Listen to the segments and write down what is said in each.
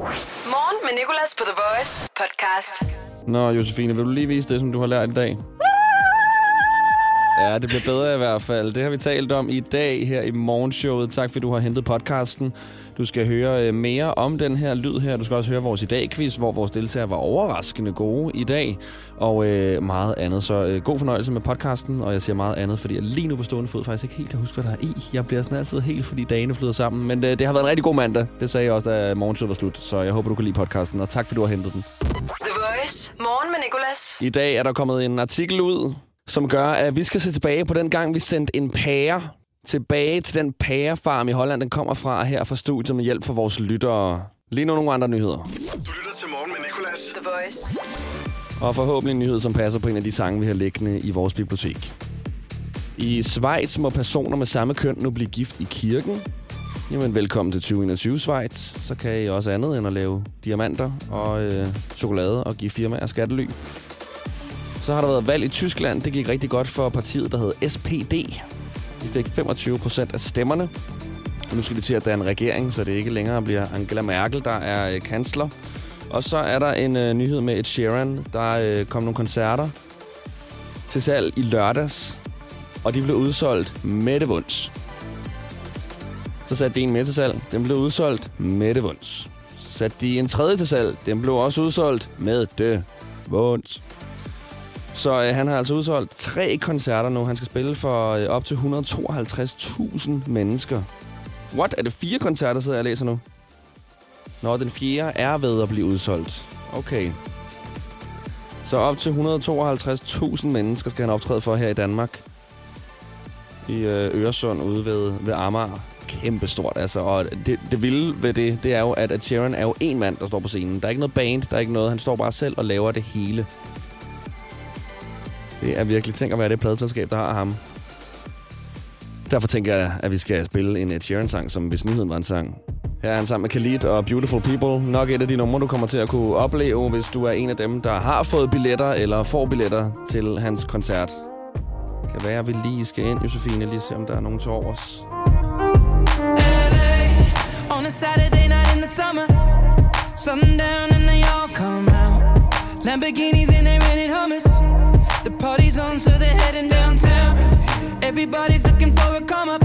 Morgen med Nicolas på The Voice podcast. Nå, Josefine, vil du lige vise det, som du har lært i dag? Ja, det bliver bedre i hvert fald. Det har vi talt om i dag her i morgenshowet. Tak fordi du har hentet podcasten. Du skal høre øh, mere om den her lyd her. Du skal også høre vores i dag-quiz, hvor vores deltagere var overraskende gode i dag. Og øh, meget andet. Så øh, god fornøjelse med podcasten. Og jeg siger meget andet, fordi jeg lige nu på stående fod faktisk ikke helt kan huske, hvad der er i. Jeg bliver sådan altid helt, fordi dagene flyder sammen. Men øh, det har været en rigtig god mandag. Det sagde jeg også, da morgenshowet var slut. Så jeg håber, du kan lide podcasten. Og tak fordi du har hentet den. The Voice. Morgen med Nicolas. I dag er der kommet en artikel ud, som gør, at vi skal se tilbage på den gang, vi sendte en pære tilbage til den pærefarm i Holland, den kommer fra her fra studiet med hjælp fra vores lyttere. Lige nu nogle andre nyheder. Du lytter til Morgen med Nicolas. The Voice. Og forhåbentlig en nyhed, som passer på en af de sange, vi har liggende i vores bibliotek. I Schweiz må personer med samme køn nu blive gift i kirken. Jamen, velkommen til 2021 Schweiz. Så kan I også andet end at lave diamanter og øh, chokolade og give firmaer skattely. Så har der været valg i Tyskland. Det gik rigtig godt for partiet, der hedder SPD. De fik 25 procent af stemmerne. Og nu skal de til at danne regering, så det ikke længere bliver Angela Merkel, der er øh, kansler. Og så er der en øh, nyhed med Ed Sheeran. Der øh, kom nogle koncerter til salg i lørdags, og de blev udsolgt med det vunds. Så satte de en med til salg. Den blev udsolgt med det vunds. Så satte de en tredje til salg. Den blev også udsolgt med det vunds. Så øh, han har altså udsolgt tre koncerter nu. Han skal spille for øh, op til 152.000 mennesker. What? Er det fire koncerter, sidder jeg og læser nu? Nå, den fjerde er ved at blive udsolgt. Okay. Så op til 152.000 mennesker skal han optræde for her i Danmark. I øh, Øresund ude ved, ved Amager. Kæmpestort, altså. Og det, det vilde ved det, det er jo, at at Sharon er jo en mand, der står på scenen. Der er ikke noget band, der er ikke noget. Han står bare selv og laver det hele. Det er virkelig tænk at være det pladeselskab, der har ham. Derfor tænker jeg, at vi skal spille en Ed Sheeran-sang, som hvis nyheden var en sang. Her er han sammen med Khalid og Beautiful People. Nok et af de numre, du kommer til at kunne opleve, hvis du er en af dem, der har fået billetter eller får billetter til hans koncert. Kan være, at vi lige skal ind, Josefine, lige se, om der er nogen til overs. LA on a Saturday night in the summer. Sundown and they all come out. Lamborghinis and they rented hummus. The party's on, so they're heading downtown. Everybody's looking for a come up,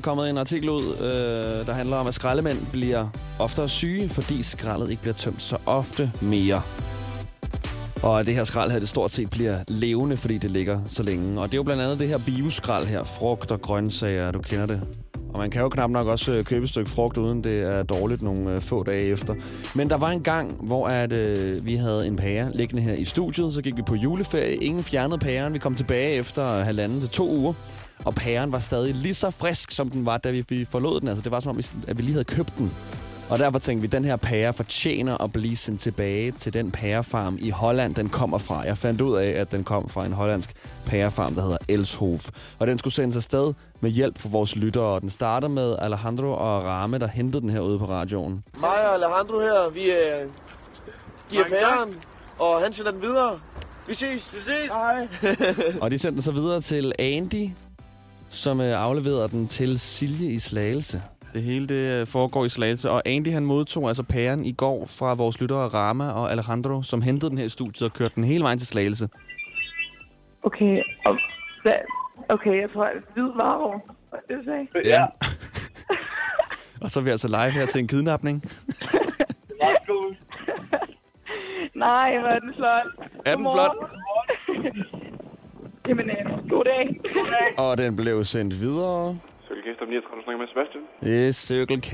er kommet en artikel ud, øh, der handler om, at skraldemænd bliver oftere syge, fordi skraldet ikke bliver tømt så ofte mere. Og det her skrald her, det stort set bliver levende, fordi det ligger så længe. Og det er jo blandt andet det her bioskrald her, frugt og grøntsager, du kender det. Og man kan jo knap nok også øh, købe et stykke frugt, uden det er dårligt nogle øh, få dage efter. Men der var en gang, hvor at, øh, vi havde en pære liggende her i studiet. Så gik vi på juleferie. Ingen fjernede pæren. Vi kom tilbage efter øh, halvanden til to uger. Og pæren var stadig lige så frisk, som den var, da vi- vi forlod den. Altså, det var som om, vi- at vi lige havde købt den. Og derfor tænkte vi, at den her pære fortjener at blive sendt tilbage til den pærefarm i Holland, den kommer fra. Jeg fandt ud af, at den kom fra en hollandsk pærefarm, der hedder Elshof. Og den skulle sendes afsted med hjælp fra vores lyttere. Og den starter med Alejandro og Rame, der hentede den her ude på radioen. Mig og Alejandro her, vi øh, giver Mange tak. pæren, og han sender den videre. Vi ses. Vi ses. Hej. Og de sendte den så videre til Andy, som øh, afleverede den til Silje i Slagelse. Det hele det øh, foregår i Slagelse, og Andy han modtog altså pæren i går fra vores lyttere Rama og Alejandro, som hentede den her i studiet og kørte den hele vejen til Slagelse. Okay, og hvad? Okay, jeg tror, at hvid varevogn. Hvad er det, du sagde? Ja. og så er vi altså live her til en kidnapning. Nej, hvor er den flot. Er den Godmorgen. Jamen, øh, god dag. Og den blev sendt videre. Cirkel K, stop 39, du snakker med Sebastian. Det er Circle K.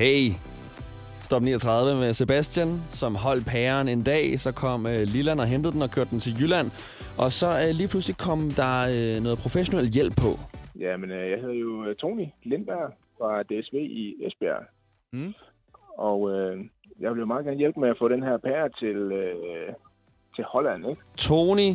Stop 39 med Sebastian, som holdt pæren en dag. Så kom øh, Lilland og hentede den og kørte den til Jylland. Og så øh, lige pludselig kom der øh, noget professionel hjælp på. Jamen, øh, jeg hedder jo øh, Tony Lindberg fra DSV i Esbjerg. Mm. Og øh, jeg vil jo meget gerne hjælpe med at få den her pære til, øh, til Holland, ikke? Tony,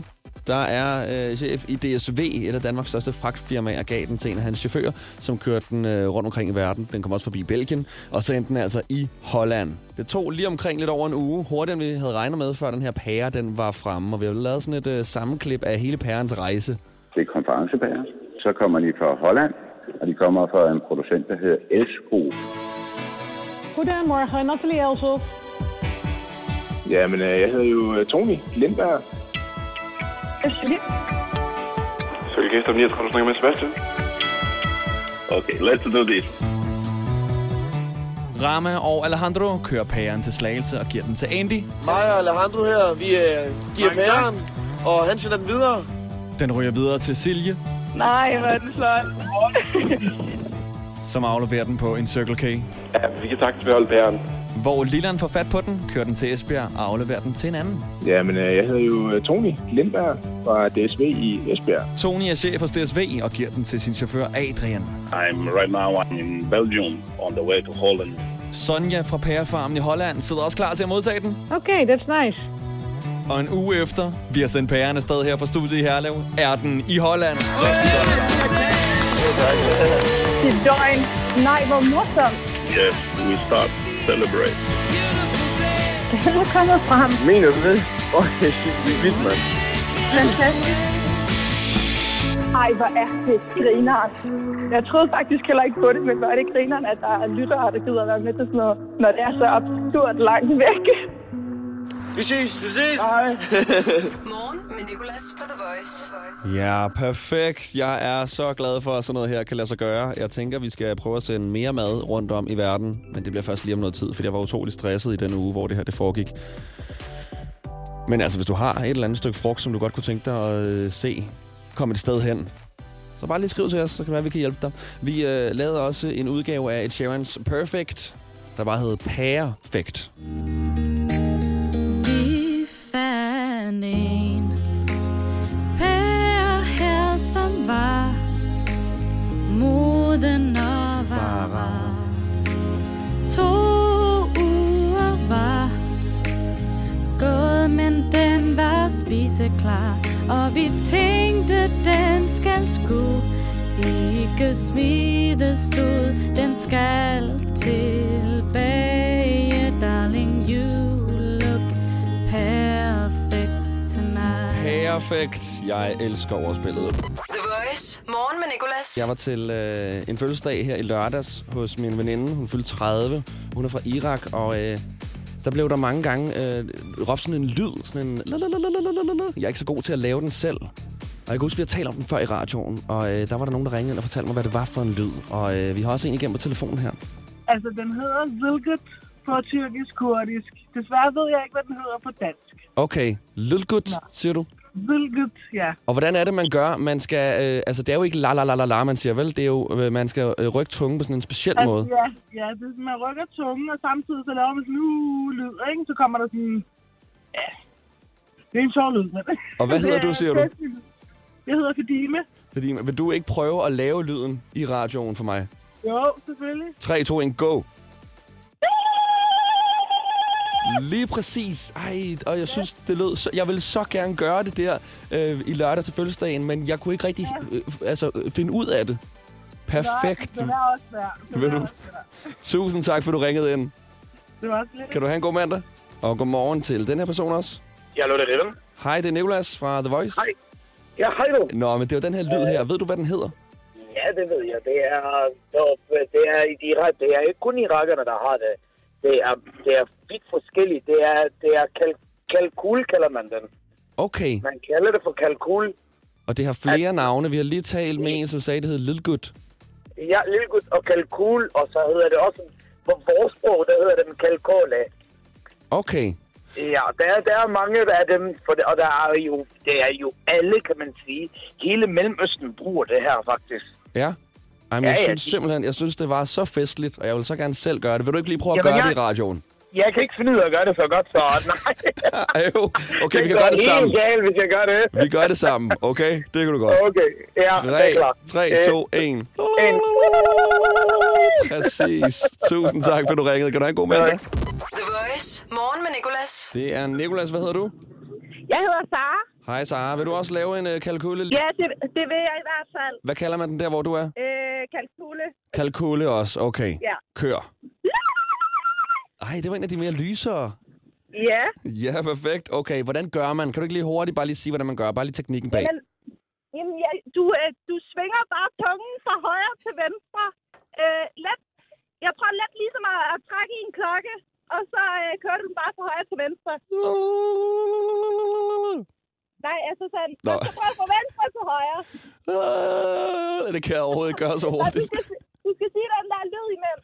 der er øh, chef i DSV, et af Danmarks største fragtfirmaer, og gav den til en af hans chauffører, som kørte den øh, rundt omkring i verden. Den kom også forbi Belgien, og så endte den altså i Holland. Det tog lige omkring lidt over en uge, hurtigere end vi havde regnet med, før den her pære den var fremme. Og vi har lavet sådan et øh, sammenklip af hele pærens rejse. Det er konferencepærer. Så kommer de fra Holland, og de kommer fra en producent, der hedder Elsko. Goedemorgen, Nathalie Elshoff. Jamen, øh, jeg hedder jo øh, Tony Lindberg. K, stop 39, du snakker med Sebastian. Okay, let's do this. Rama og Alejandro kører pæren til Slagelse og giver den til Andy. Mig og Alejandro her, vi øh, giver pæren, og han sender den videre. Den ryger videre til Silje, Nej, hvor er den flot. som afleverer den på en Circle K. Ja, vi kan sagtens beholde pæren. Hvor Lilland får fat på den, kører den til Esbjerg og afleverer den til en anden. Jamen, øh, jeg hedder jo øh, Tony Lindberg fra DSV i Esbjerg. Tony er chef hos DSV og giver den til sin chauffør Adrian. I'm right now I'm in Belgium on the way to Holland. Sonja fra Pærefarmen i Holland sidder også klar til at modtage den. Okay, that's nice. Og en uge efter, vi har sendt pæren afsted her fra studiet i Herlev, er den i Holland. Det er døgn. Nej, hvor morsomt. Yes, we start celebrate. Den er kommet frem. Mener du det? Åh, oh, det er vildt, mand. Fantastisk. Ej, hvor er det grineren. Jeg troede faktisk heller ikke på det, men hvor er det grineren, at der er lyttere, der gider være med til sådan noget, når det er så absurd langt væk. Vi ses. Vi ses. Hej. Morgen med Nicolas på The Voice. Ja, perfekt. Jeg er så glad for, at sådan noget her kan lade sig gøre. Jeg tænker, vi skal prøve at sende mere mad rundt om i verden. Men det bliver først lige om noget tid, fordi jeg var utrolig stresset i den uge, hvor det her det foregik. Men altså, hvis du har et eller andet stykke frugt, som du godt kunne tænke dig at øh, se komme et sted hen, så bare lige skriv til os, så kan det være, at vi kan hjælpe dig. Vi øh, lavede også en udgave af et Sharon's Perfect, der bare hed Perfect. Fandt en pære her, som var moden og var rar. To uger var gået, men den var spiseklar. Og vi tænkte, den skal sgu ikke smides ud. Den skal tilbage, Perfekt. Jeg elsker overspillet. The Voice. Morgen med Nicolas. Jeg var til øh, en fødselsdag her i lørdags hos min veninde. Hun fyldte 30. Hun er fra Irak, og øh, der blev der mange gange øh, råbt sådan en lyd. Sådan en lalalalalalala. Jeg er ikke så god til at lave den selv. Og jeg kan huske, vi har talt om den før i radioen, og øh, der var der nogen, der ringede ind og fortalte mig, hvad det var for en lyd. Og øh, vi har også en igennem på telefonen her. Altså, den hedder Zilgut på tyrkisk-kurdisk. Desværre ved jeg ikke, hvad den hedder på dansk. Okay, Lydgut, siger du? Zilgut, ja. Og hvordan er det, man gør? Man skal, øh, altså, det er jo ikke la la la la la, man siger, vel? Det er jo, øh, man skal øh, rykke tungen på sådan en speciel Altså, måde. ja, ja, det er man rykker tungen, og samtidig så laver man sådan uh, lyd, ikke? Så kommer der sådan... Ja, det er en sjov lyd, men... Og hvad hedder er du, siger du? Jeg hedder Fadime. Fordi, vil du ikke prøve at lave lyden i radioen for mig? Jo, selvfølgelig. 3, 2, 1, go! Lige præcis. Ej, og jeg synes, det lød så... Jeg ville så gerne gøre det der øh, i lørdag til fødselsdagen, men jeg kunne ikke rigtig øh, altså, øh, finde ud af det. Perfekt. Nej, det er også. Det Vil er du? Tusind tak, for du ringede ind. Det var også lidt. Kan du have en god mandag? Og god morgen til den her person også. Jeg lå det Rillum. Hej, det er Nicolas fra The Voice. Hej. Ja, hej du. Nå, men det er jo den her lyd her. Ved du, hvad den hedder? Ja, det ved jeg. Det er, det er, i Irak, det er ikke kun irakerne, der har det. Det er, det er vidt forskelligt. Det er, det er kal, kalkul, kalder man den. Okay, Man kalder det for kalkul. og det har flere navne. Vi har lige talt med en, som sagde, det hed Lilgut. Ja, lillegut og kalkul, og så hedder det også, på vores sprog, der hedder den kalkole. Okay, Ja, der, er- der er mange af dem, for det, og der er jo, det er jo alle, kan man sige. Hele Mellemøsten bruger det her, faktisk. ja. Jamen, Ja, jeg ja, synes de- simpelthen, jeg synes, det var så festligt, og jeg vil så gerne selv gøre det. Vil du ikke lige prøve at Jamen, gøre jeg- det i radioen? Jeg kan ikke finde ud af at gøre det så godt, så nej. Ej, jo. Okay, vi kan gøre det sammen. helt galt, hvis jeg gør det. Vi gør det sammen, okay? Det kan du godt. Okay, ja, det er klart. 3, Øh, 2, 1. en. Præcis. Tusind tak, for du ringede. Kan du have en god mandag? The Voice. Morgen med Nicolas. Det er Nikolas. Hvad hedder du? Jeg hedder Sara. Hej, Sara. Vil du også lave en uh, kalkule? Ja, det, det vil jeg i hvert fald. Hvad kalder man den der, hvor du er? Øh, kalkule. Kalkule også. Okay. Ja. Kør. Ej, det var en af de mere lysere. Ja. Ja, perfekt. Okay, hvordan gør man? Kan du ikke lige hurtigt bare lige sige, hvordan man gør? Bare lige teknikken bag. Jamen, jamen ja, du, øh, du svinger bare tungen fra højre til venstre. Øh, let, jeg prøver let ligesom at, at trække i en klokke, og så øh, kører du den bare fra højre til venstre. Nej, altså sådan. Nå. Så prøv fra venstre til højre. Ah, Det kan jeg overhovedet ikke gøre så du hurtigt. skal, du skal sige den der lyd imellem.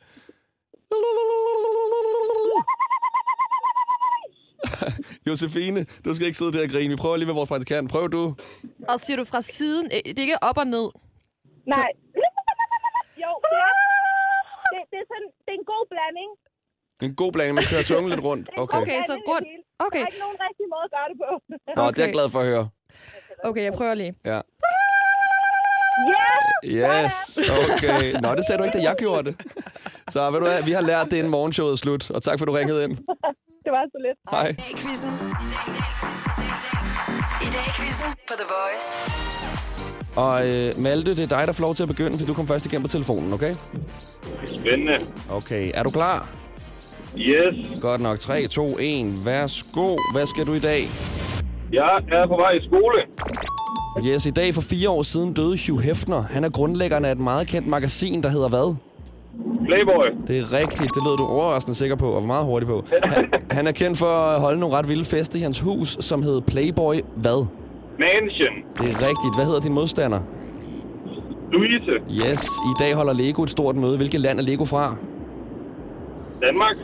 Josefine, du skal ikke sidde der og grine. Vi prøver lige med vores praktikant. Prøv du. Og siger du fra siden, øh, det er ikke op og ned. Nej. jo, det er, det, det, er sådan, det er en god blanding. En god blanding, man kører tungen lidt rundt. Okay. Okay, så rundt. Okay. Der er ikke nogen rigtig måde at gøre det på. Nå, det er jeg glad for at høre. Okay, jeg prøver lige. Ja. Yes! Yes, okay. Nå, det sagde du ikke, da jeg gjorde det. Så ved du hvad, vi har lært det, inden morgenshowet er slut. Og tak for, at du ringede ind. Det var så lidt. Hej. I dag i quizzen. I dag i quizzen på The Voice. Og øh, Malte, det er dig, der får lov til at begynde, fordi du kom først igennem på telefonen, okay? Spændende. Okay, er du klar? Yes. Godt nok. 3, 2, 1. Værsgo. Hvad skal du i dag? Jeg er på vej i skole. Yes, i dag for fire år siden døde Hugh Hefner. Han er grundlæggeren af et meget kendt magasin, der hedder hvad? Playboy. Det er rigtigt. Det lød du overraskende sikker på, og var meget hurtig på. Han, han er kendt for at holde nogle ret vilde fester i hans hus, som hed Playboy hvad? Mansion. Det er rigtigt. Hvad hedder din modstander? Louise. Yes, i dag holder Lego et stort møde. Hvilket land er Lego fra? Danmark.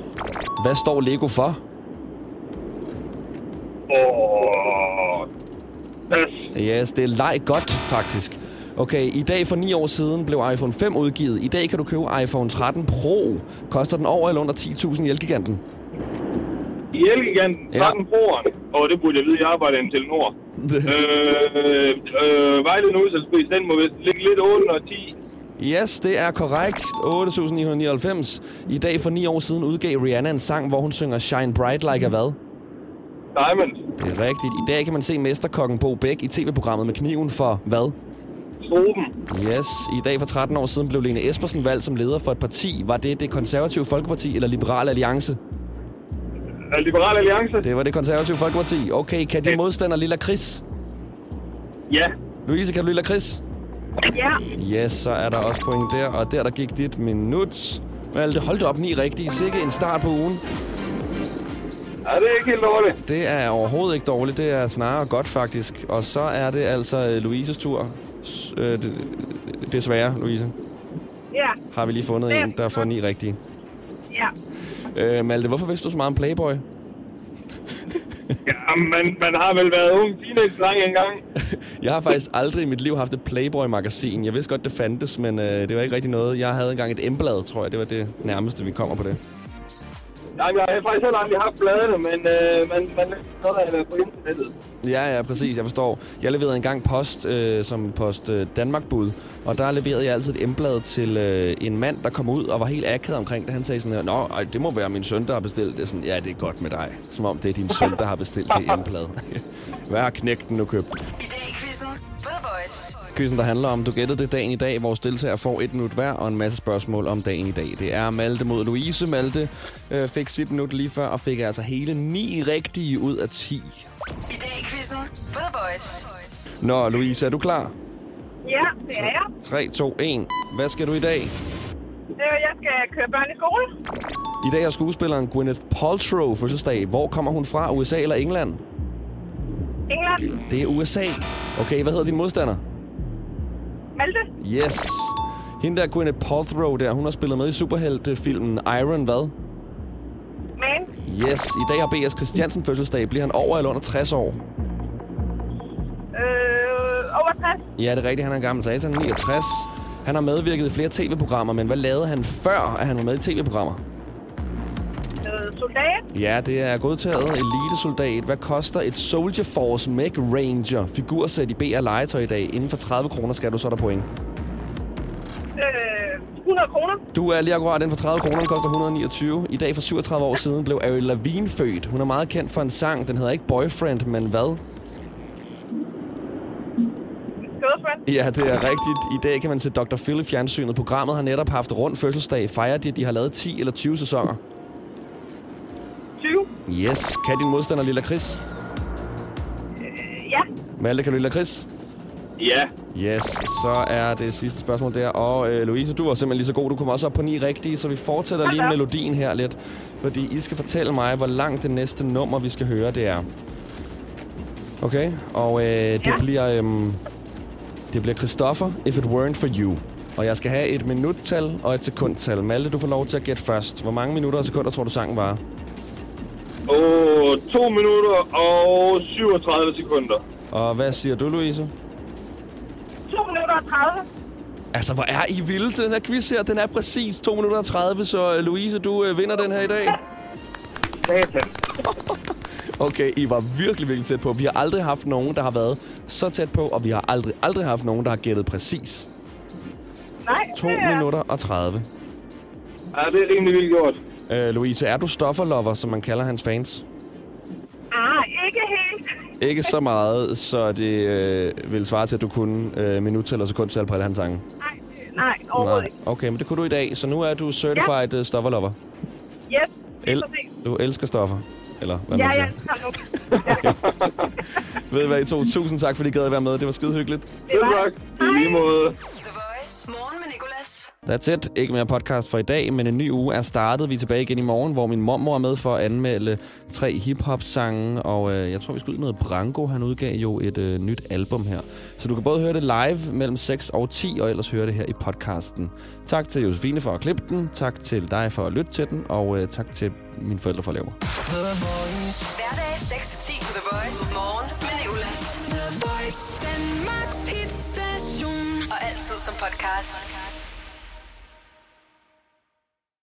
Hvad står Lego for? Og... Pas. Yes, det er leg godt, faktisk. Okay, i dag for 9 år siden blev iPhone 5 udgivet. I dag kan du købe iPhone 13 Pro. Koster den over eller under 10.000 i Elgiganten? I Elgiganten, Ja. 13 Pro'eren. Og det burde jeg vide, jeg arbejder i Telenor. øh, øh, Vejledende udsalgspris, den må vist ligge lidt under 10. Yes, det er korrekt. 8.999. I dag for 9 år siden udgav Rihanna en sang, hvor hun synger Shine Bright Like a hvad? Diamond. Det er rigtigt. I dag kan man se mesterkokken Bo Bæk i tv-programmet med kniven for hvad? Struben. Yes, i dag for 13 år siden blev Lene Espersen valgt som leder for et parti. Var det det konservative Folkeparti eller Liberal Alliance? Er Liberal Alliance? Det var det konservative Folkeparti. Okay, kan din modstander Lilla Chris? Ja. Louise, kan du Lilla Chris? Ja. Yes, så er der også point der, og der der gik dit minut. Malte, hold det op, ni rigtige. Sikke en start på ugen. Ja, det er ikke helt dårligt. Det er overhovedet ikke dårligt, det er snarere godt faktisk. Og så er det altså øh, Louises tur. Øh, desværre, Louise, Ja. har vi lige fundet Det en, der får ni rigtige. Ja. Øh, Malte, hvorfor vidste du så meget om Playboy? Ja, man, man har vel været ung teenage-dreng engang. Jeg har faktisk aldrig i mit liv haft et Playboy-magasin. Jeg vidste godt, det fandtes, men øh, det var ikke rigtig noget. Jeg havde engang et emblad, tror jeg. Det var det nærmeste, vi kommer på det. Nej, jeg har faktisk heller aldrig haft bladene, men øh, man, man noget af det på internettet. Ja, ja, præcis. Jeg forstår. Jeg leverede engang post øh, som post øh, Danmark-bud, og der leverede jeg altid et emblad til øh, en mand, der kom ud og var helt akavet omkring det. Han sagde sådan her, Nå, ej, det må være min søn, der har bestilt det. Sådan, ja, det er godt med dig. Som om det er din søn, der har bestilt det emblad. Hvad har knægten nu købt? I dag quizzen der handler om, du gættede det dagen i dag. Vores deltager får et minut hver og en masse spørgsmål om dagen i dag. Det er Malte mod Louise. Malte øh, fik sit minut lige før og fik altså hele ni rigtige ud af 10. I dag i quizzen på The Voice. Nå, Louise, er du klar? Ja, det er jeg. 3, 2, 1. Hvad skal du i dag? Øh, Jeg skal køre børn i skole. I dag har skuespilleren Gwyneth Paltrow fødselsdag. Hvor kommer hun fra? USA eller England? England. Det er USA. Okay, hvad hedder din modstander? Malte. Yes. Hende der Gwyneth Paltrow der, hun har spillet med i superheltefilmen Iron hvad? Man. Yes. I dag har B.S. Christiansen fødselsdag. Bliver han over eller under 60 år? Øh, over 60. Ja, det er rigtigt. Han er en gammel satan. 69. Han har medvirket i flere tv-programmer, men hvad lavede han før, at han var med i tv-programmer? Soldat. Ja, det er godtaget. Elitesoldat. Hvad koster et Soldier Force Mech Ranger figursæt i BR legetøj i dag? Inden for 30 kroner skal du så der point. Øh, 100 kroner. Du er lige akkurat inden for 30 kroner. Den koster 129. I dag for 37 år siden blev Avril Lavigne født. Hun er meget kendt for en sang. Den hedder ikke Boyfriend, men hvad? Ja, det er rigtigt. I dag kan man se Dr. Phil i fjernsynet. Programmet har netop haft rundt fødselsdag. Fejrer de, at de har lavet 10 eller 20 sæsoner? 20. Yes. Kan din modstander Lilla Chris? Ja. Malte, kan du Lilla Chris? Ja. Yes, så er det sidste spørgsmål der. Og øh, Louise, du var simpelthen lige så god. Du kommer også op på ni rigtige, så vi fortsætter lige melodien her lidt. Fordi I skal fortælle mig, hvor langt det næste nummer, vi skal høre, det er. Okay? Og øh, det Ja. bliver... Øh, det bliver Christoffer, If It Weren't For You. Og jeg skal have et minuttal og et sekundtal. Malte, du får lov til at gætte først. Hvor mange minutter og sekunder tror du, sangen var? Og 2 minutter og 37 sekunder. Og hvad siger du, Louise? 2 minutter og 30. Altså, hvor er I vilde til den her quiz her? Den er præcis 2 minutter og 30, så øh, Louise, du øh, vinder den her i dag. Satan. Okay, I var virkelig, virkelig tæt på. Vi har aldrig haft nogen, der har været så tæt på, og vi har aldrig, aldrig haft nogen, der har gættet præcis. Nej, 2 det er... minutter og 30. Ja, det er rimelig vildt gjort. Øh, Louise, er du stofferlover, som man kalder hans fans? Ah, ikke helt. Ikke så meget, så det øh, vil svare til, at du kunne øh, minut eller sekundtal på alle hans sange. Nej, overhovedet ikke. Okay, men det kunne du i dag, så nu er du certified ja. stofferlover. Yes, lige El- du elsker stoffer. Eller hvad Ja, man ja, siger. kom nu. Ved I hvad, I to? Tusind tak, fordi I gad at være med. Det var skide hyggeligt. Selv tak. I lige måde. The Voice. Morgen med Nicolas. That's it. Ikke mere podcast for i dag, men en ny uge er startet. Vi er tilbage igen i morgen, hvor min mormor er med for at anmelde tre hip-hop-sange. Og øh, jeg tror, vi skal ud noget Branko. Han udgav jo et øh, nyt album her. Så du kan både høre det live mellem 6 og 10, og ellers høre det her i podcasten. Tak til Josefine for at klippe den. Tak til dig for at lytte til den. Og øh, tak til mine forældre for at lave mig. Hverdag 6-10 på The Voice. Morgen med Nicolas. The Voice. Danmarks hitstation. Og altid som podcast.